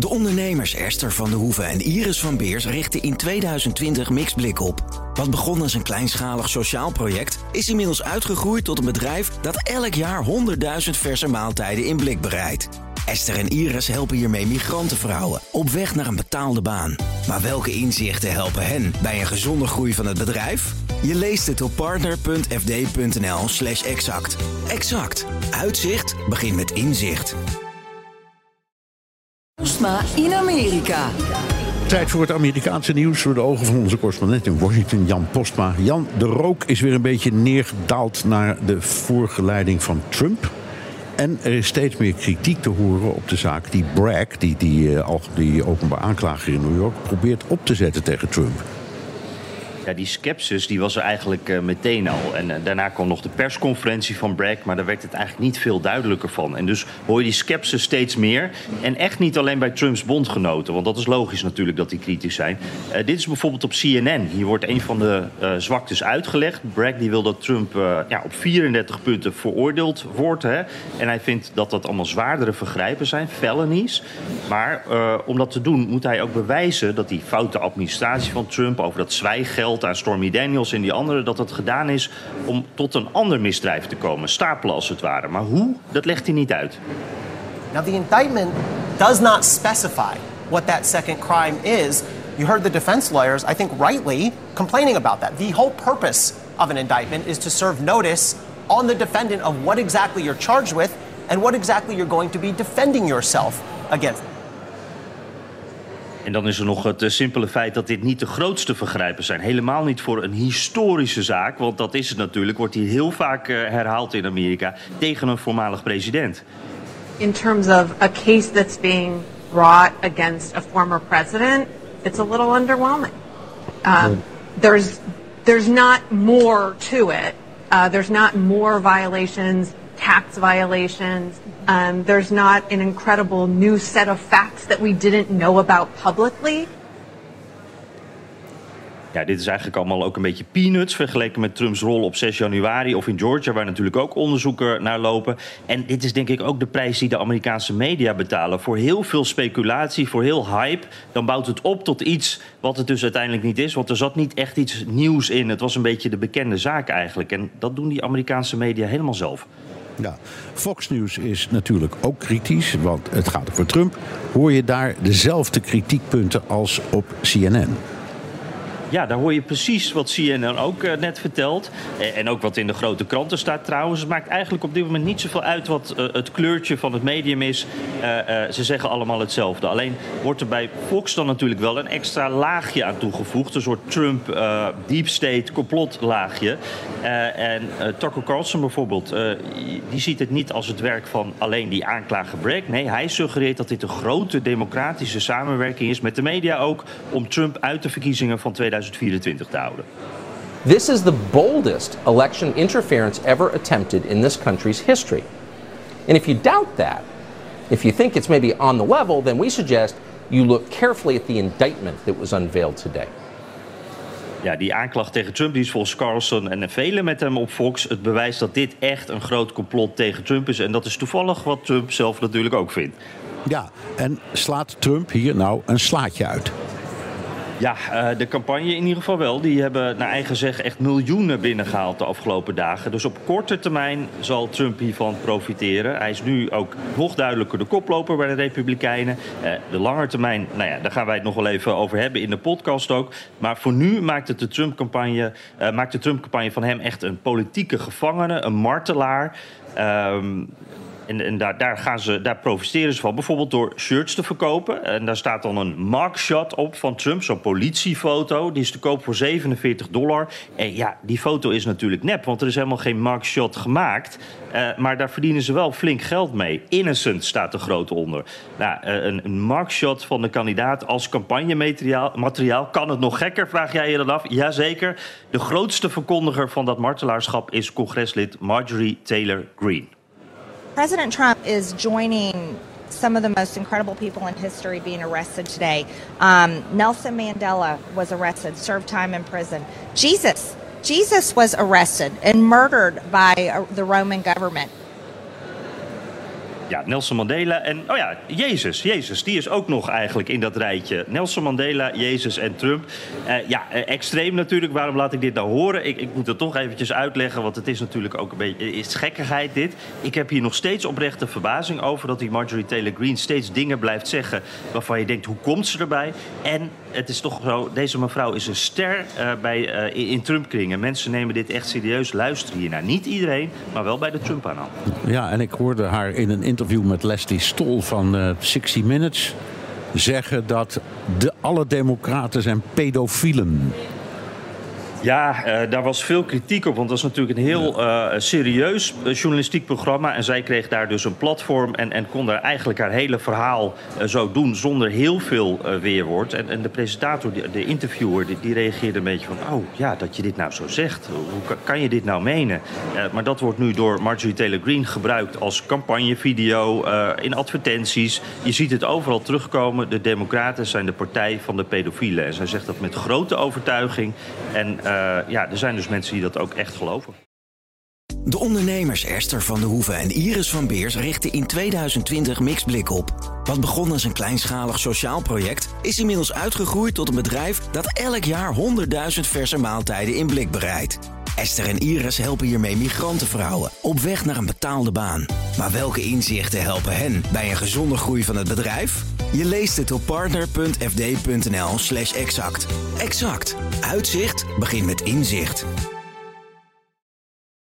De ondernemers Esther van de Hoeven en Iris van Beers richten in 2020 Mixblik op. Wat begon als een kleinschalig sociaal project... is inmiddels uitgegroeid tot een bedrijf dat elk jaar 100.000 verse maaltijden in blik bereidt. Esther en Iris helpen hiermee migrantenvrouwen op weg naar een betaalde baan. Maar welke inzichten helpen hen bij een gezonde groei van het bedrijf? Je leest het op partner.fd.nl slash exact. Exact. Uitzicht begint met inzicht. Postma in Amerika. Tijd voor het Amerikaanse nieuws door de ogen van onze correspondent in Washington, Jan Postma. Jan, de rook is weer een beetje neergedaald naar de voorgeleiding van Trump. En er is steeds meer kritiek te horen op de zaak die Bragg, die, die, uh, die openbaar aanklager in New York, probeert op te zetten tegen Trump. Die skepsis die was er eigenlijk uh, meteen al. En uh, daarna kwam nog de persconferentie van Bragg, maar daar werd het eigenlijk niet veel duidelijker van. En dus hoor je die skepsis steeds meer. En echt niet alleen bij Trumps bondgenoten, want dat is logisch natuurlijk dat die kritisch zijn. Uh, dit is bijvoorbeeld op CNN. Hier wordt een van de zwaktes uitgelegd. Bragg die wil dat Trump ja, op 34 punten veroordeeld wordt. Hè? En hij vindt dat dat allemaal zwaardere vergrijpen zijn, felonies. Maar om dat te doen moet hij ook bewijzen dat die foute administratie van Trump over dat zwijggeld aan Stormy Daniels en die anderen, dat het gedaan is om tot een ander misdrijf te komen. Stapelen als het ware. Maar hoe, dat legt hij niet uit. Now, the indictment does not specify what that second crime is. You heard the defense lawyers, I think rightly, complaining about that. The whole purpose of an indictment is to serve notice on the defendant of what exactly you're charged with and what exactly you're going to be defending yourself against. En dan is er nog het simpele feit dat dit niet de grootste vergrijpen zijn. Helemaal niet voor een historische zaak, want dat is het natuurlijk. Wordt hier heel vaak herhaald in Amerika tegen een voormalig president. In terms of a case that's being brought against a former president, it's a little underwhelming. Um, there's there's not more to it. Uh, there's not more violations, tax violations. Um, there's not an incredible new set of facts that we didn't know about publicly. Ja, dit is eigenlijk allemaal ook een beetje peanuts vergeleken met Trumps rol op 6 januari of in Georgia, waar natuurlijk ook onderzoeken naar lopen. En dit is denk ik ook de prijs die de Amerikaanse media betalen. Voor heel veel speculatie, voor heel hype, dan bouwt het op tot iets wat het dus uiteindelijk niet is. Want er zat niet echt iets nieuws in. Het was een beetje de bekende zaak eigenlijk. En dat doen die Amerikaanse media helemaal zelf. Fox News is natuurlijk ook kritisch, want het gaat over Trump. Hoor je daar dezelfde kritiekpunten als op CNN? Ja, daar hoor je precies wat CNN ook uh, net vertelt. En ook wat in de grote kranten staat trouwens. Het maakt eigenlijk op dit moment niet zoveel uit wat uh, het kleurtje van het medium is. Ze zeggen allemaal hetzelfde. Alleen wordt er bij Fox dan natuurlijk wel een extra laagje aan toegevoegd. Een soort Trump deep state complotlaagje. en Tucker Carlson bijvoorbeeld, die ziet het niet als het werk van alleen die aanklager Bragg. Nee, hij suggereert dat dit een grote democratische samenwerking is met de media ook... om Trump uit de verkiezingen van 2020 2024 te houden. This is the boldest election interference ever attempted in this country's history. And if you doubt that, if you think it's maybe on the level, then we suggest you look carefully at the indictment that was unveiled today. Ja, die aanklacht tegen Trump die is volgens Carlson en velen met hem op Fox het bewijs dat dit echt een groot complot tegen Trump is. En dat is toevallig wat Trump zelf natuurlijk ook vindt. Ja, en slaat Trump hier nou een slaatje uit? Ja, uh, de campagne in ieder geval wel. Die hebben naar eigen zeggen echt miljoenen binnengehaald de afgelopen dagen. Dus op korte termijn zal Trump hiervan profiteren. Hij is nu ook nog duidelijker de koploper bij de Republikeinen. Uh, de lange termijn, nou ja, daar gaan wij het nog wel even over hebben in de podcast ook. Maar voor nu maakt, het de Trump-campagne, uh, maakt de Trump-campagne van hem echt een politieke gevangene, een martelaar. Um, en, en daar, gaan ze, daar profiteren ze van. Bijvoorbeeld door shirts te verkopen. En daar staat dan een mugshot op van Trump, zo'n politiefoto. Die is te koop voor 47 dollar. En ja, die foto is natuurlijk nep, want er is helemaal geen mugshot gemaakt. Uh, maar daar verdienen ze wel flink geld mee. Innocent staat er groot onder. Nou, uh, een, een mugshot van de kandidaat als campagnemateriaal materiaal. kan het nog gekker, vraag jij je dan af? Jazeker. De grootste verkondiger van dat martelaarschap is congreslid Marjorie Taylor Greene. President Trump is joining some of the most incredible people in history being arrested today. Um, Nelson Mandela was arrested, served time in prison. Jesus, Jesus was arrested and murdered by uh, the Roman government. Ja, Nelson Mandela en, oh ja, Jezus. Jezus, die is ook nog eigenlijk in dat rijtje. Nelson Mandela, Jezus en Trump. Uh, ja, extreem natuurlijk. Waarom laat ik dit nou horen? Ik, ik moet het toch eventjes uitleggen, want het is natuurlijk ook een beetje is gekkigheid dit. Ik heb hier nog steeds oprechte verbazing over dat die Marjorie Taylor Greene steeds dingen blijft zeggen waarvan je denkt, hoe komt ze erbij? En het is toch zo, deze mevrouw is een ster uh, bij, uh, in Trump-kringen. Mensen nemen dit echt serieus, luisteren hiernaar. Niet iedereen, maar wel bij de trump aan. Ja, en ik hoorde haar in een interview met Leslie Stol van uh, 60 Minutes zeggen dat de, alle democraten zijn pedofielen. Ja, uh, daar was veel kritiek op, want dat is natuurlijk een heel uh, serieus uh, journalistiek programma. En zij kreeg daar dus een platform en, en kon daar eigenlijk haar hele verhaal zo doen zonder heel veel weerwoord. En, en de presentator, de, de interviewer, die, die, reageerde een beetje van... oh ja, dat je dit nou zo zegt. Hoe kan je dit nou menen? maar dat wordt nu door Marjorie Taylor Greene gebruikt als campagnevideo, in advertenties. Je ziet het overal terugkomen. De democraten zijn de partij van de pedofielen. En zij zegt dat met grote overtuiging en... Uh, ja, er zijn dus mensen die dat ook echt geloven. De ondernemers Esther van de Hoeven en Iris van Beers richten in 2020 Mixblik op. Wat begon als een kleinschalig sociaal project, is inmiddels uitgegroeid tot een bedrijf dat elk jaar 100.000 verse maaltijden in blik bereidt. Esther en Iris helpen hiermee migrantenvrouwen op weg naar een betaalde baan. Maar welke inzichten helpen hen bij een gezonde groei van het bedrijf? Je leest het op partner.fd.nl/slash exact. Exact. Uitzicht begint met inzicht.